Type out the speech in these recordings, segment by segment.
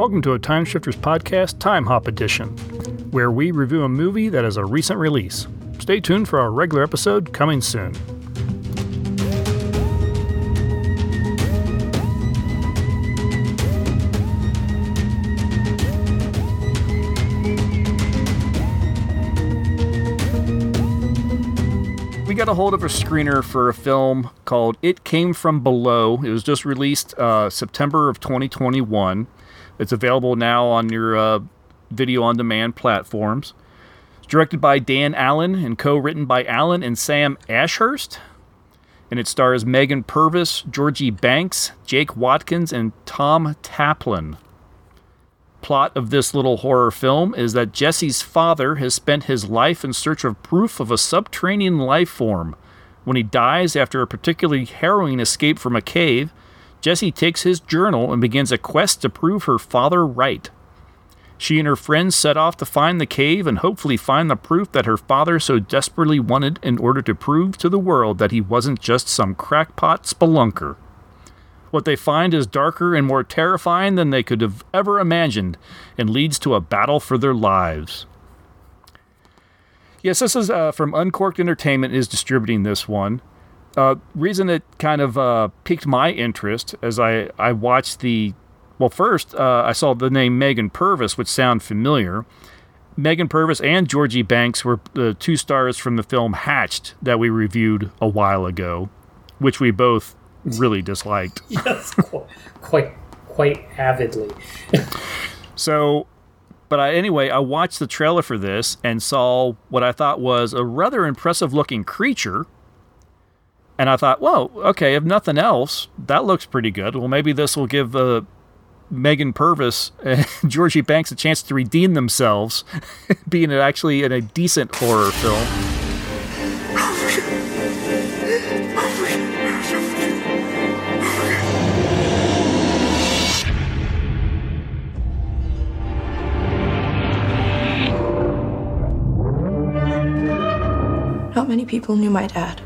Welcome to a Time Shifters podcast, Time Hop Edition, where we review a movie that is a recent release. Stay tuned for our regular episode coming soon. we got a hold of a screener for a film called It Came From Below. It was just released uh, September of 2021. It's available now on your uh, video on demand platforms. It's directed by Dan Allen and co written by Allen and Sam Ashurst. And it stars Megan Purvis, Georgie Banks, Jake Watkins, and Tom Taplin plot of this little horror film is that Jesse's father has spent his life in search of proof of a subterranean life form. When he dies after a particularly harrowing escape from a cave, Jesse takes his journal and begins a quest to prove her father right. She and her friends set off to find the cave and hopefully find the proof that her father so desperately wanted in order to prove to the world that he wasn't just some crackpot spelunker. What they find is darker and more terrifying than they could have ever imagined and leads to a battle for their lives. Yes, this is uh, from Uncorked Entertainment is distributing this one. Uh, reason it kind of uh, piqued my interest as I, I watched the well first uh, I saw the name Megan Purvis which sound familiar. Megan Purvis and Georgie Banks were the two stars from the film Hatched that we reviewed a while ago, which we both really disliked. yes, quite, quite, quite avidly. so, but I, anyway, I watched the trailer for this and saw what I thought was a rather impressive looking creature. And I thought, well, okay, if nothing else, that looks pretty good. Well, maybe this will give uh, Megan Purvis and Georgie Banks a chance to redeem themselves, being actually in a decent horror film. Not many people knew my dad.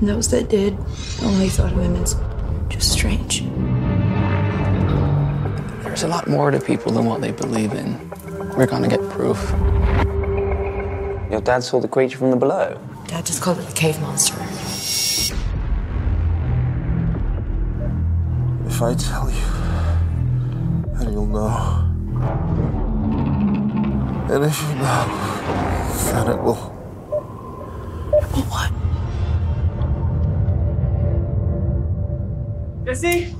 And those that did only thought of him as just strange. There's a lot more to people than what they believe in. We're gonna get proof. Your dad saw the creature from the below? Dad just called it the cave monster. If I tell you, then you'll know. And if you know, then it will Eu.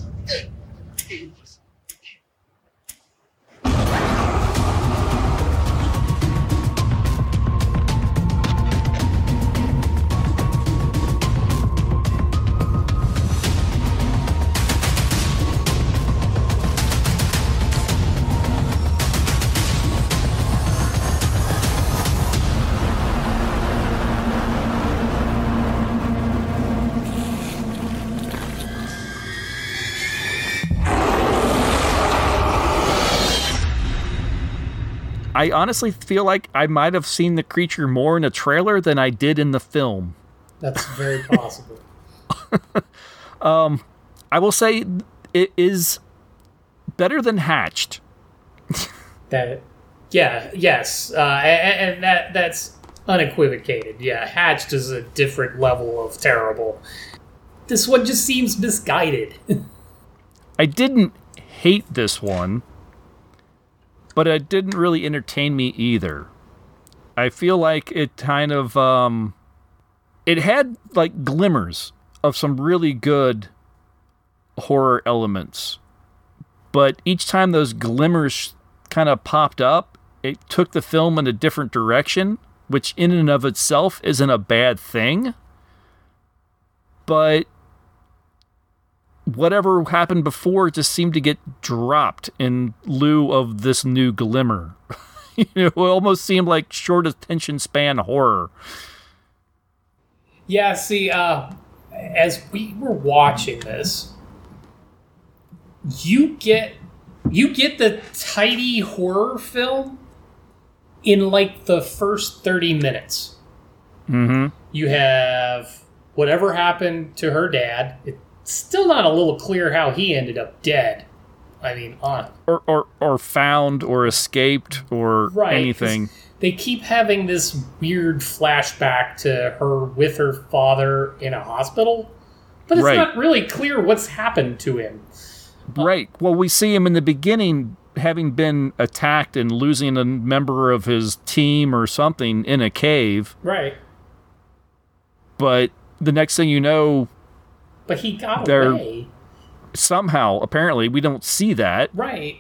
I honestly feel like I might have seen the creature more in a trailer than I did in the film. That's very possible. um, I will say it is better than Hatched. that, yeah, yes, uh, and, and that that's unequivocated. Yeah, Hatched is a different level of terrible. This one just seems misguided. I didn't hate this one but it didn't really entertain me either. I feel like it kind of um it had like glimmers of some really good horror elements. But each time those glimmers kind of popped up, it took the film in a different direction, which in and of itself isn't a bad thing. But whatever happened before just seemed to get dropped in lieu of this new glimmer. you know, it almost seemed like short attention span horror. Yeah, see, uh, as we were watching this, you get you get the tidy horror film in like the first 30 minutes. Mm-hmm. You have whatever happened to her dad. It, still not a little clear how he ended up dead. I mean, on or or, or found or escaped or right anything. They keep having this weird flashback to her with her father in a hospital, but it's Right. not really clear what's happened to him. Uh, right. Well, we see him in the beginning having been attacked and losing a member of his team or something in a cave, Right, but the next thing you know, but he got They're- away. somehow, apparently, we don't see that. Right.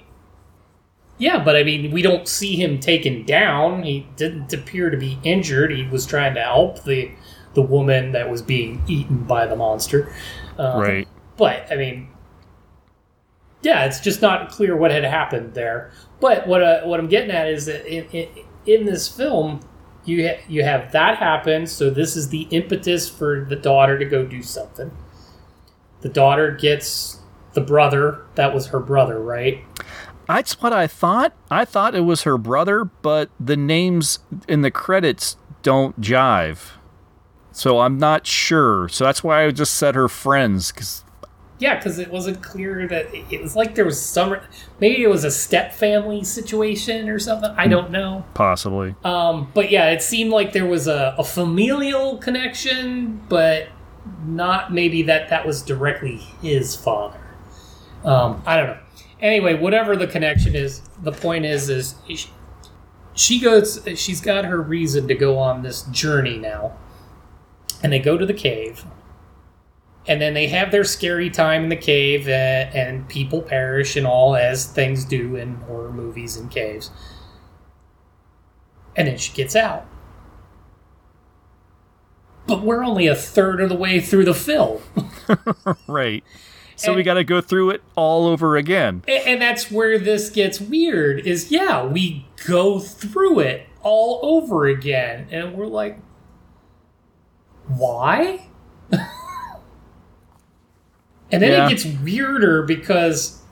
Yeah, but I mean, we don't see him taken down. He didn't appear to be injured. He was trying to help the the woman that was being eaten by the monster. Um, Right. But I mean, yeah, it's just not clear what had happened there. But what uh, what I'm getting at is that in in, in this film, you ha- you have that happen. So this is the impetus for the daughter to go do something. The daughter gets the brother. That was her brother, right? That's what I thought. I thought it was her brother, but the names in the credits don't jive. So I'm not sure. So that's why I just said her friends cuz Yeah, because it wasn't clear that it was like there was some. Maybe it was a step family situation or something. I don't know. possibly. Um, but yeah, it seemed like there was a, a familial connection, but not maybe that that was directly his father. Um, I don't know. Anyway, whatever the connection is, the point is, is she- goes. She's got her reason to go on this journey now, and they go to the cave, and then they have their scary time in the cave, uh, and people perish and all as things do in horror movies and caves. And then she gets out. But we're only a third of the way through the film. Right. So we got to go through it all over again. And that's where this gets weird is yeah we go through it all over again and we're like why and then Yeah. it gets weirder because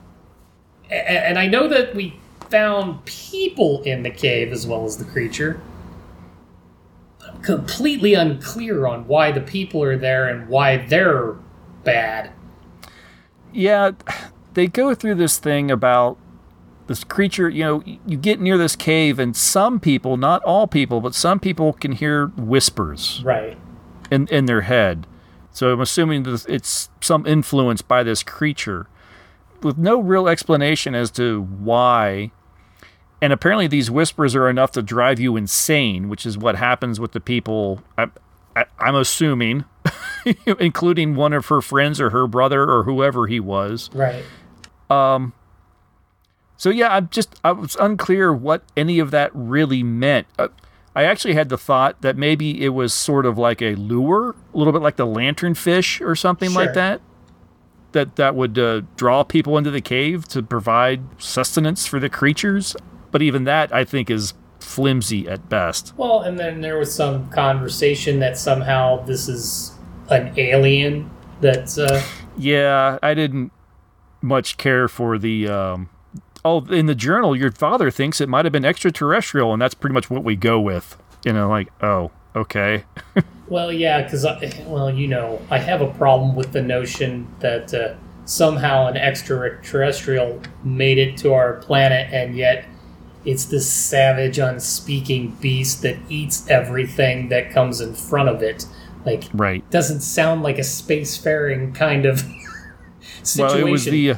and i know that we found people in the cave as well as the creature completely unclear on why the people are there and why they're bad yeah, they go through this thing about this creature. You know, you get near this cave, and some people, not all people, but some people can hear whispers right in, in their head. So I'm assuming that it's some influence by this creature with no real explanation as to why. And apparently, these whispers are enough to drive you insane, which is what happens with the people. I, I, I'm assuming, including one of her friends or her brother or whoever he was. right Um. So yeah, I'm just I was unclear what any of that really meant. Uh, I actually had the thought that maybe it was sort of like a lure, a little bit like the lanternfish or something Sure. like that. That that would uh, draw people into the cave to provide sustenance for the creatures. But even that, I think, is flimsy at best. Well, and then there was some conversation that somehow this is an alien that's uh, Yeah, I didn't much care for the. Um, oh, in the journal, your father thinks it might have been extraterrestrial, and that's pretty much what we go with. You know, like, oh, okay. well, yeah, because well, you know, I have a problem with the notion that uh, somehow an extraterrestrial made it to our planet, and yet it's this savage, unspeaking beast that eats everything that comes in front of it. Like, Right. doesn't sound like a spacefaring kind of situation. Well, it was the uh,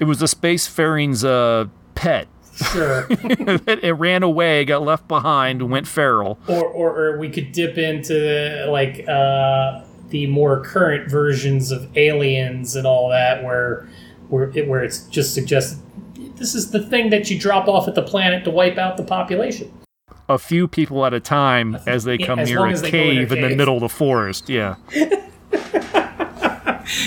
it was the spacefaring's uh, pet. sure. it, it ran away, got left behind, went feral. or, or, or we could dip into like uh, the more current versions of aliens and all that where where, it, where it's just suggested this is the thing that you drop off at the planet to wipe out the population A few people at a time as they Yeah, come as near a they in cave in the middle of the forest. Yeah,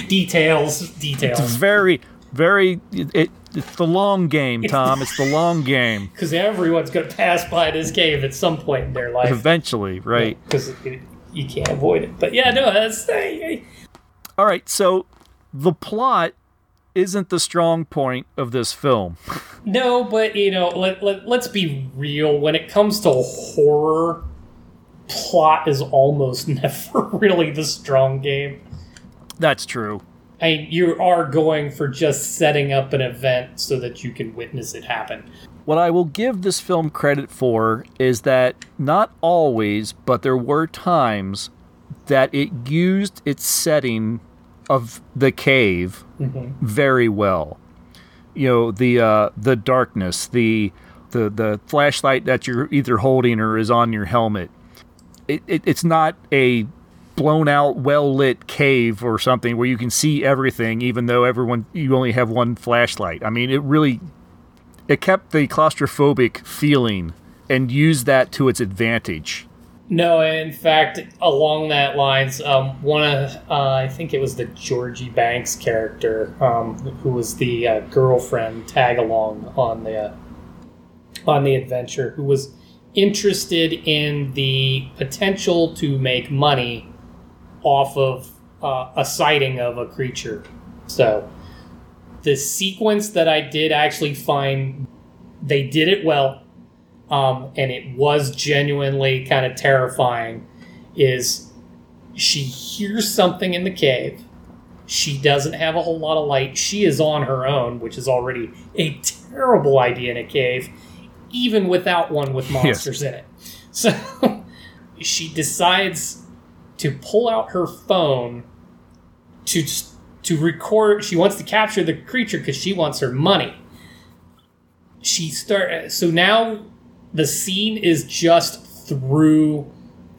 details details. it's very, very. It, it's the long game, Tom. It's the long game. because everyone's going to pass by this cave at some point in their life Eventually, right? because you can't avoid it but yeah no that's All right, so the plot isn't the strong point of this film. No, but you know, let, let, let's be real. When it comes to horror, plot is almost never really the strong game. That's true. I you are going for just setting up an event so that you can witness it happen. What I will give this film credit for is that not always, but there were times that it used its setting of the cave very well. You know, the uh, the darkness, the the the flashlight that you're either holding or is on your helmet. It, it it's not a blown out, well lit cave or something where you can see everything, even though everyone you only have one flashlight. I mean, it really it kept the claustrophobic feeling and used that to its advantage. No, in fact, along that lines, um, one of uh, I think it was the Georgie Banks character, um, who was the uh, girlfriend tag along on the uh, on the adventure, who was interested in the potential to make money off of uh, a sighting of a creature. So the sequence that I did actually find they did it well, um, and it was genuinely kind of terrifying. Is she hears something in the cave? She doesn't have a whole lot of light. She is on her own, which is already a terrible idea in a cave, even without one with monsters in it. So she decides to pull out her phone to to record. She wants to capture the creature because she wants her money. She start so now the scene is just through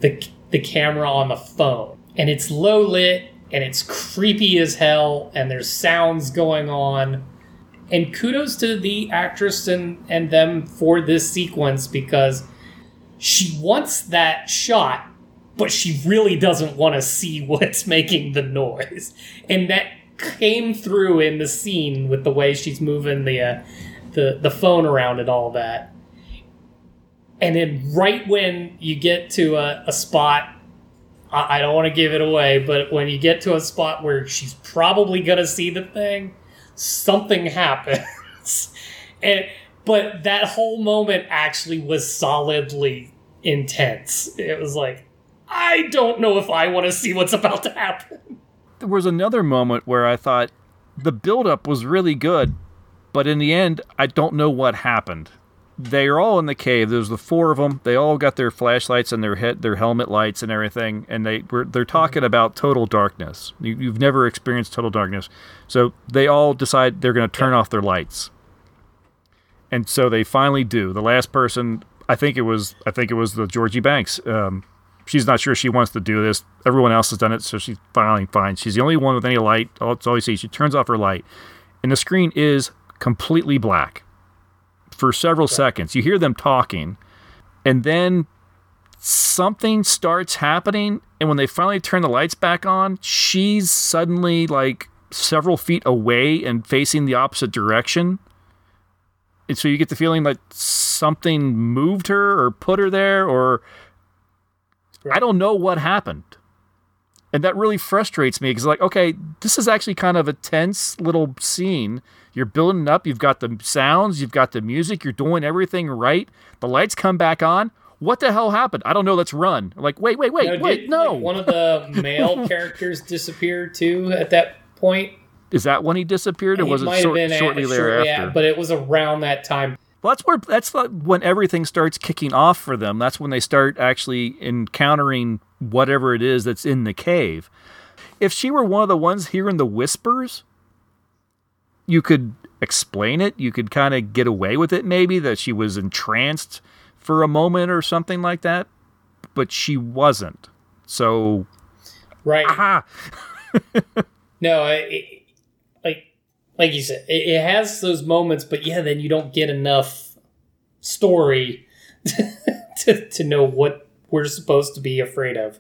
the the camera on the phone, and it's low lit and it's creepy as hell, and there's sounds going on. And kudos to the actress and, and them for this sequence because she wants that shot but she really doesn't want to see what's making the noise. And that came through in the scene with the way she's moving the uh, the the phone around and all that. And then right when you get to a, a spot, I, I don't want to give it away, but when you get to a spot where she's probably gonna see the thing, something happens. and but that whole moment actually was solidly intense. It was like, I don't know if I want to see what's about to happen. There was another moment where I thought the buildup was really good, but in the end, I don't know what happened. They are all in the cave. There's the four of them. They all got their flashlights and their head, their helmet lights and everything, and they were they're talking about total darkness. You, you've never experienced total darkness, so they all decide they're going to turn off their lights, and so they finally do. The last person, I think it was, I think it was the Georgie Banks. Um, she's not sure she wants to do this. Everyone else has done it, so she's finally fine. She's the only one with any light. That's all you see. She turns off her light, and the screen is completely black for several seconds. You hear them talking, and then something starts happening. And when they finally turn the lights back on, she's suddenly like several feet away and facing the opposite direction. And so you get the feeling like something moved her or put her there, or I don't know what happened. And that really frustrates me because, like, okay, this is actually kind of a tense little scene. You're building up, you've got the sounds, you've got the music, you're doing everything right. The lights come back on. What the hell happened? I don't know. Let's run. Like, wait, wait, wait, No, wait, did, no. like, one of the male characters disappeared too at that point. is that when he disappeared, or was it, might have short, been a- shortly shortly thereafter? a- but it was around that time. Well, that's where that's when everything starts kicking off for them. That's when they start actually encountering whatever it is that's in the cave. If she were one of the ones hearing the whispers, you could explain it. You could kind of get away with it, maybe that she was entranced for a moment or something like that. But she wasn't. So, Right. aha, No, it, like like you said, it, it has those moments, but yeah, then you don't get enough story to to know what we're supposed to be afraid of.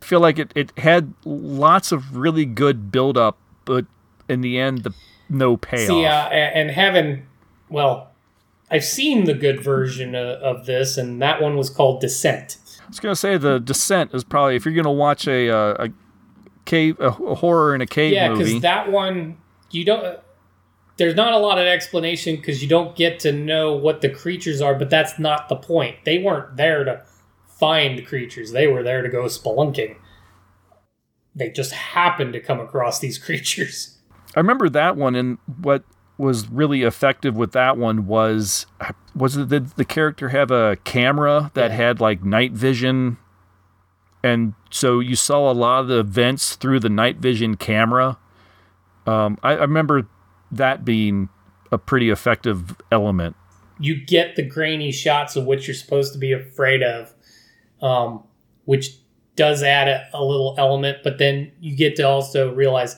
I feel like it, it had lots of really good build up, but in the end, the no payoff. See, uh, and having well, I've seen the good version of, of this, and that one was called Descent. I was gonna say the Descent is probably if you're gonna watch a uh, a cave a, a horror in a cave Yeah, because that one you don't. There's not a lot of explanation because you don't get to know what the creatures are, but that's not the point. They weren't there to find creatures; they were there to go spelunking. They just happened to come across these creatures. I remember that one, and what was really effective with that one was was it did the character have a camera that Yeah. had like night vision, and so you saw a lot of the events through the night vision camera. Um, I, I remember that being a pretty effective element. you get the grainy shots of what you're supposed to be afraid of, um, which does add a, a little element. But then you get to also realize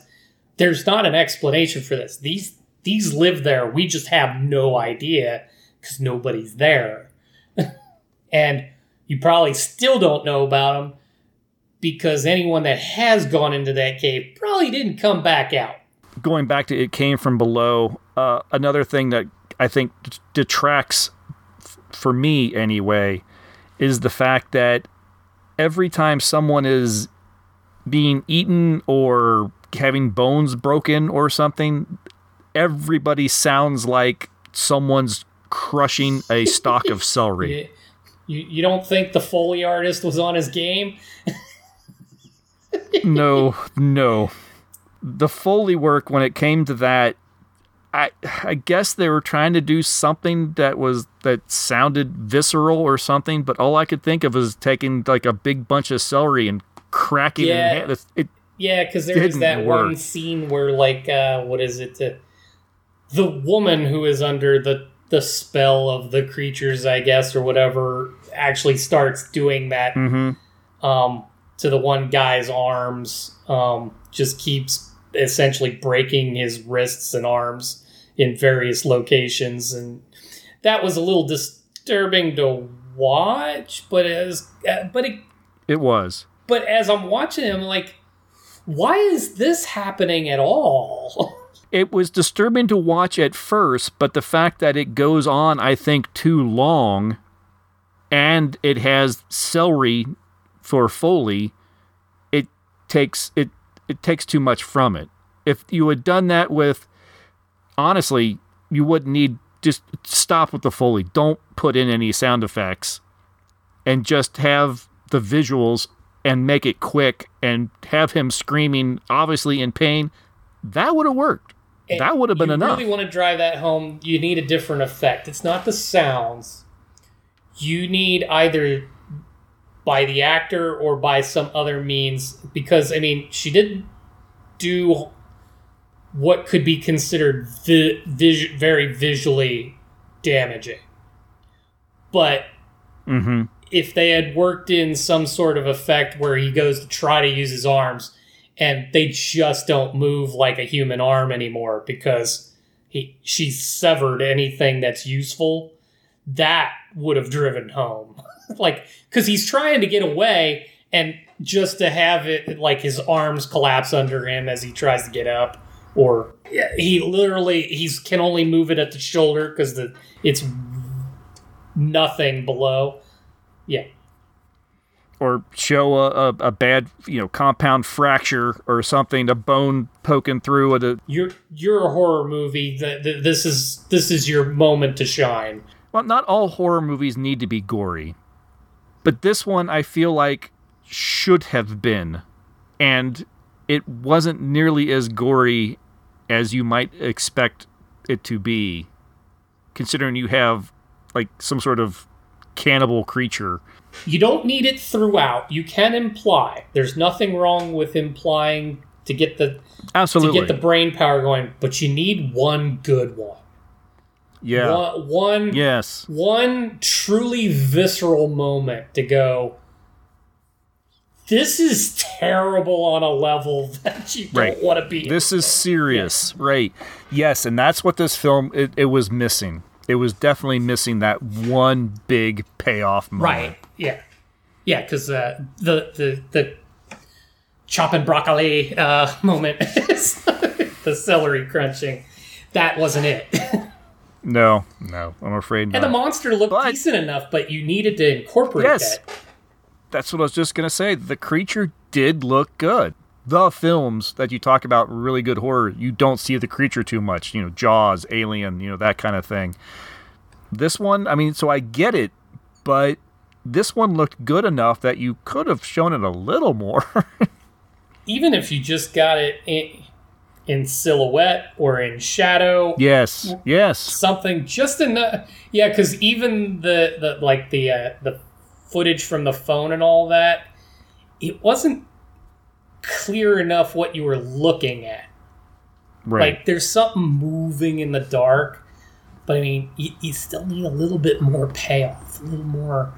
there's not an explanation for this. These these live there. We just have no idea because nobody's there, and you probably still don't know about them because anyone that has gone into that cave probably didn't come back out. going back to it came from below uh, another thing that i think detracts f- for me anyway is the fact that every time someone is being eaten or having bones broken or something everybody sounds like someone's crushing a stalk of celery You, you, don't think the Foley artist was on his game? no, no. The Foley work when it came to that, I I guess they were trying to do something that was that sounded visceral or something, but all I could think of was taking like a big bunch of celery and cracking Yeah. it. It Yeah, because there was that one scene where, like, uh, what is it? The, the woman who is under the the spell of the creatures, I guess, or whatever, actually starts doing that Mhm. um, to the one guy's arms. Um, just keeps essentially breaking his wrists and arms in various locations, and that was a little disturbing to watch. But as uh, but it it was. but as I'm watching him, like, why is this happening at all? It was disturbing to watch at first, but the fact that it goes on, I think, too long, and it has celery for Foley, it takes it it takes too much from it. If you had done that with, honestly, you wouldn't need just stop with the Foley. Don't put in any sound effects, and just have the visuals and make it quick and have him screaming, obviously in pain. That would have worked. That would have been enough. If you really want to drive that home, you need a different effect. It's not the sounds. You need either by the actor or by some other means, because, I mean, she didn't do what could be considered vi- vis- very visually damaging. But mm-hmm. If they had worked in some sort of effect where he goes to try to use his arms and they just don't move like a human arm anymore because he she severed anything that's useful that would have driven home. Like because he's trying to get away and just to have it like his arms collapse under him as he tries to get up or he literally he's can only move it at the shoulder because the it's nothing below yeah or show a, a, a bad you know compound fracture or something, a bone poking through it. you're you're a horror movie. That th- this is this is your moment to shine. Well, not all horror movies need to be gory, but this one I feel like should have been, and it wasn't nearly as gory as you might expect it to be, considering you have like some sort of cannibal creature. You don't need it throughout. You can imply. There's nothing wrong with implying to get the Absolutely, to get the brain power going, but you need one good one. yeah, One, one yes. one truly visceral moment to go. This is terrible on a level that you don't want to be. This is serious, right? Yes, and that's what this film it, it was missing. It was definitely missing that one big payoff moment. Right. Yeah. Yeah, because uh, the the the chopping broccoli uh, moment, the celery crunching, that wasn't it. No, no, I'm afraid not. and the monster looked But- decent enough, but you needed to incorporate Yes. that. That's what I was just gonna say. The creature did look good. The films that you talk about really good horror, you don't see the creature too much. You know, Jaws, Alien, you know that kind of thing. This one, I mean, so I get it, but this one looked good enough that you could have shown it a little more. Even if you just got it, in, in silhouette or in shadow Yes. Yes. something just enough yeah because even the the like the uh, the footage from the phone and all that it wasn't clear enough what you were looking at Right. like there's something moving in the dark but i mean you, you still need a little bit more payoff a little more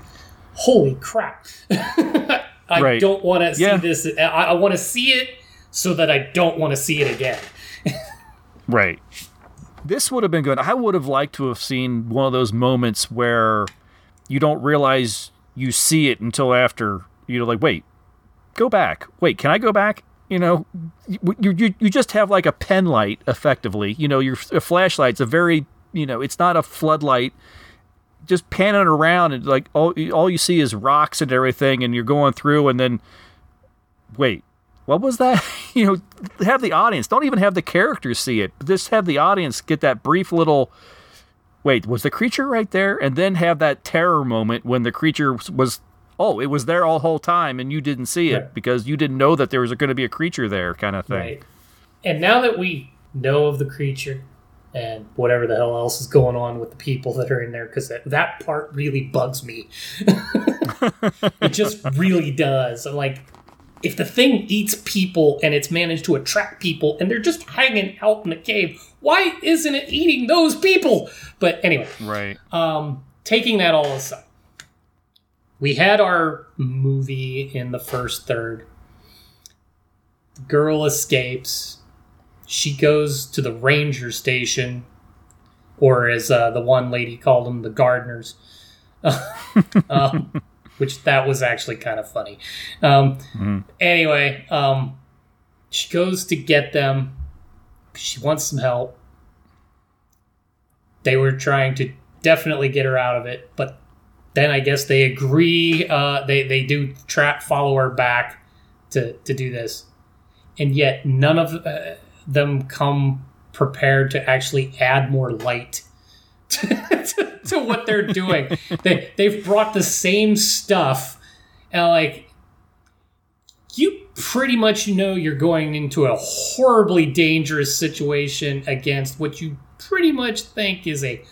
holy crap i Right. don't want to Yeah. see this i, I want to see it so that i don't want to see it again Right. This would have been good. I would have liked to have seen one of those moments where you don't realize you see it until after you're like, wait, go back. Wait, can I go back? You know, you you, you just have like a pen light effectively. You know, your flashlight's a very you know, it's not a floodlight. Just panning around and like all all you see is rocks and everything, and you're going through, and then wait, what was that? you know, have the audience. Don't even have the characters see it. Just have the audience get that brief little. Wait, was the creature right there? And then have that terror moment when the creature was. Oh, it was there all whole time, and you didn't see it Right. because you didn't know that there was going to be a creature there, kind of thing. Right. And now that we know of the creature and whatever the hell else is going on with the people that are in there, because that, that part really bugs me. it just really does. I'm like, if the thing eats people and it's managed to attract people and they're just hanging out in the cave, why isn't it eating those people? But anyway, Right. um, taking that all aside, we had our movie in the first third. The girl escapes. She goes to the ranger station, or as uh, the one lady called them, the gardeners. um, which that was actually kind of funny. Um, Anyway, um, she goes to get them. She wants some help. They were trying to definitely get her out of it, but then I guess they agree. Uh, they they do trap follow her back to to do this, and yet none of uh, them come prepared to actually add more light to, to, to what they're doing. they they've brought the same stuff, and like you pretty much know you're going into a horribly dangerous situation against what you pretty much think is a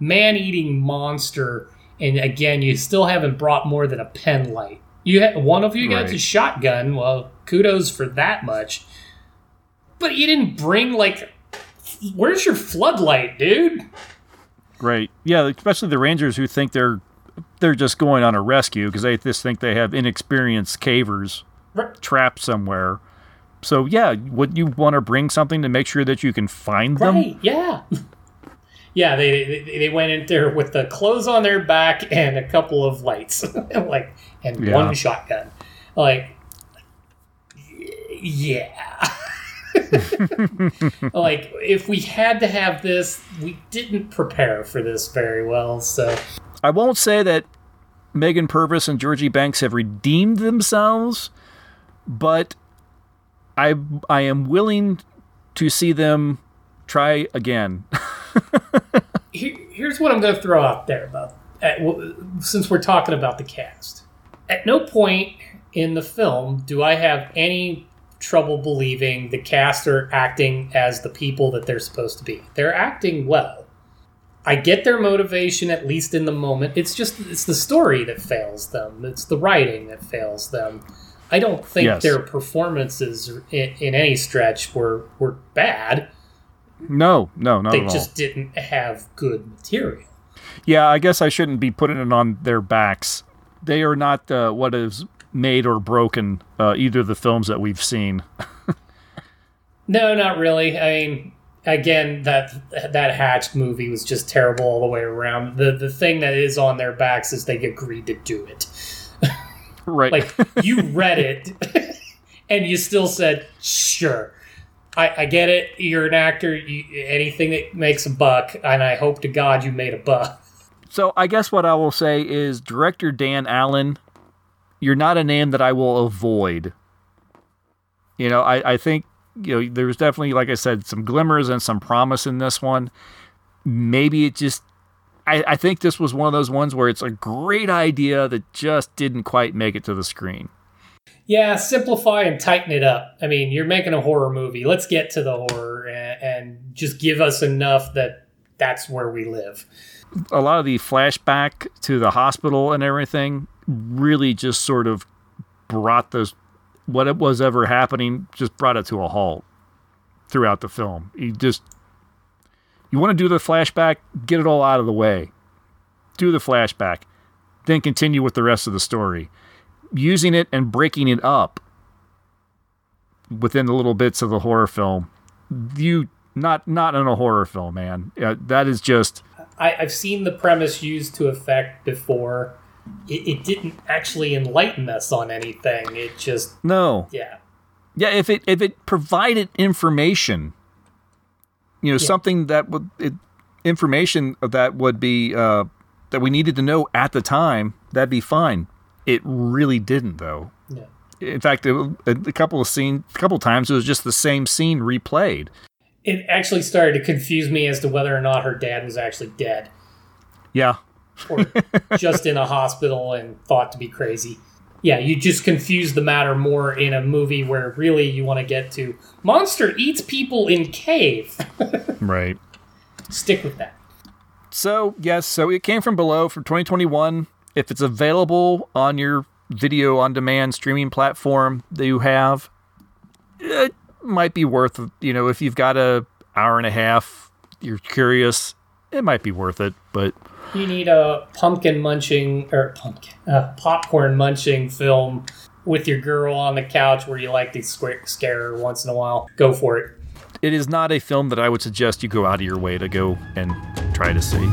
man-eating monster and again you still haven't brought more than a pen light you ha- one of you got Right. the shotgun well kudos for that much but you didn't bring like where's your floodlight dude Right. Yeah, especially the rangers who think they're they're just going on a rescue because they just think they have inexperienced cavers Right. trapped somewhere. So yeah, would you want to bring something to make sure that you can find them? Yeah. yeah, they, they they went in there with the clothes on their back and a couple of lights, like and Yeah. one shotgun. Like, yeah. like if we had to have this, we didn't prepare for this very well. So I won't say that Megan Purvis and Georgie Banks have redeemed themselves, but I I am willing to see them try again. here, here's what I'm going to throw out there about at, since we're talking about the cast. At no point in the film do I have any trouble believing the cast are acting as the people that they're supposed to be. They're acting well. I get their motivation at least in the moment. It's just it's the story that fails them. It's the writing that fails them. I don't think Yes. their performances in, in any stretch were were bad. No, no, not They at all. just didn't have good material. Yeah, I guess I shouldn't be putting it on their backs. They are not uh, what is made or broken uh, either of the films that we've seen. No, not really. I mean, again, that that Hatched movie was just terrible all the way around. The the thing that is on their backs is they agreed to do it. Right. Like you read it, and you still said, "Sure." I, I get it. You're an actor. You, anything that makes a buck, and I hope to God you made a buck. So I guess what I will say is director Dan Allen, you're not a name that I will avoid. You know, I, I think, you know, there's definitely, like I said, some glimmers and some promise in this one. Maybe it just I think this was one of those ones where it's a great idea that just didn't quite make it to the screen. Yeah, simplify and tighten it up. I mean, you're making a horror movie. Let's get to the horror and, and just give us enough that that's where we live. A lot of the flashback to the hospital and everything really just sort of brought those what it was ever happening just brought it to a halt throughout the film. You just you want to do the flashback, get it all out of the way. Do the flashback, then continue with the rest of the story. Using it and breaking it up within the little bits of the horror film. You not not in a horror film, man. Uh, that is just I, I've seen the premise used to effect before. It, it didn't actually enlighten us on anything. It just no. yeah. Yeah, if it if it provided information, you know, something that would it, information that would be uh, that we needed to know at the time, that'd be fine. It really didn't, though. Yeah. In fact, it, a, a couple of scene, a couple of times, it was just the same scene replayed. It actually started to confuse me as to whether or not her dad was actually dead Yeah, or just in a hospital and thought to be crazy. Yeah, you just confuse the matter more in a movie where really you want to get to monster eats people in cave. right. Stick with that. So yes, so it came from below from 2021. If it's available on your video on demand streaming platform that you have, it might be worth. You know, if you've got a hour and a half, you're curious, it might be worth it. But You need a pumpkin munching or pumpkin uh, popcorn munching film with your girl on the couch where you like to scare her once in a while. Go for it. it is not a film that I would suggest you go out of your way to go and try to see.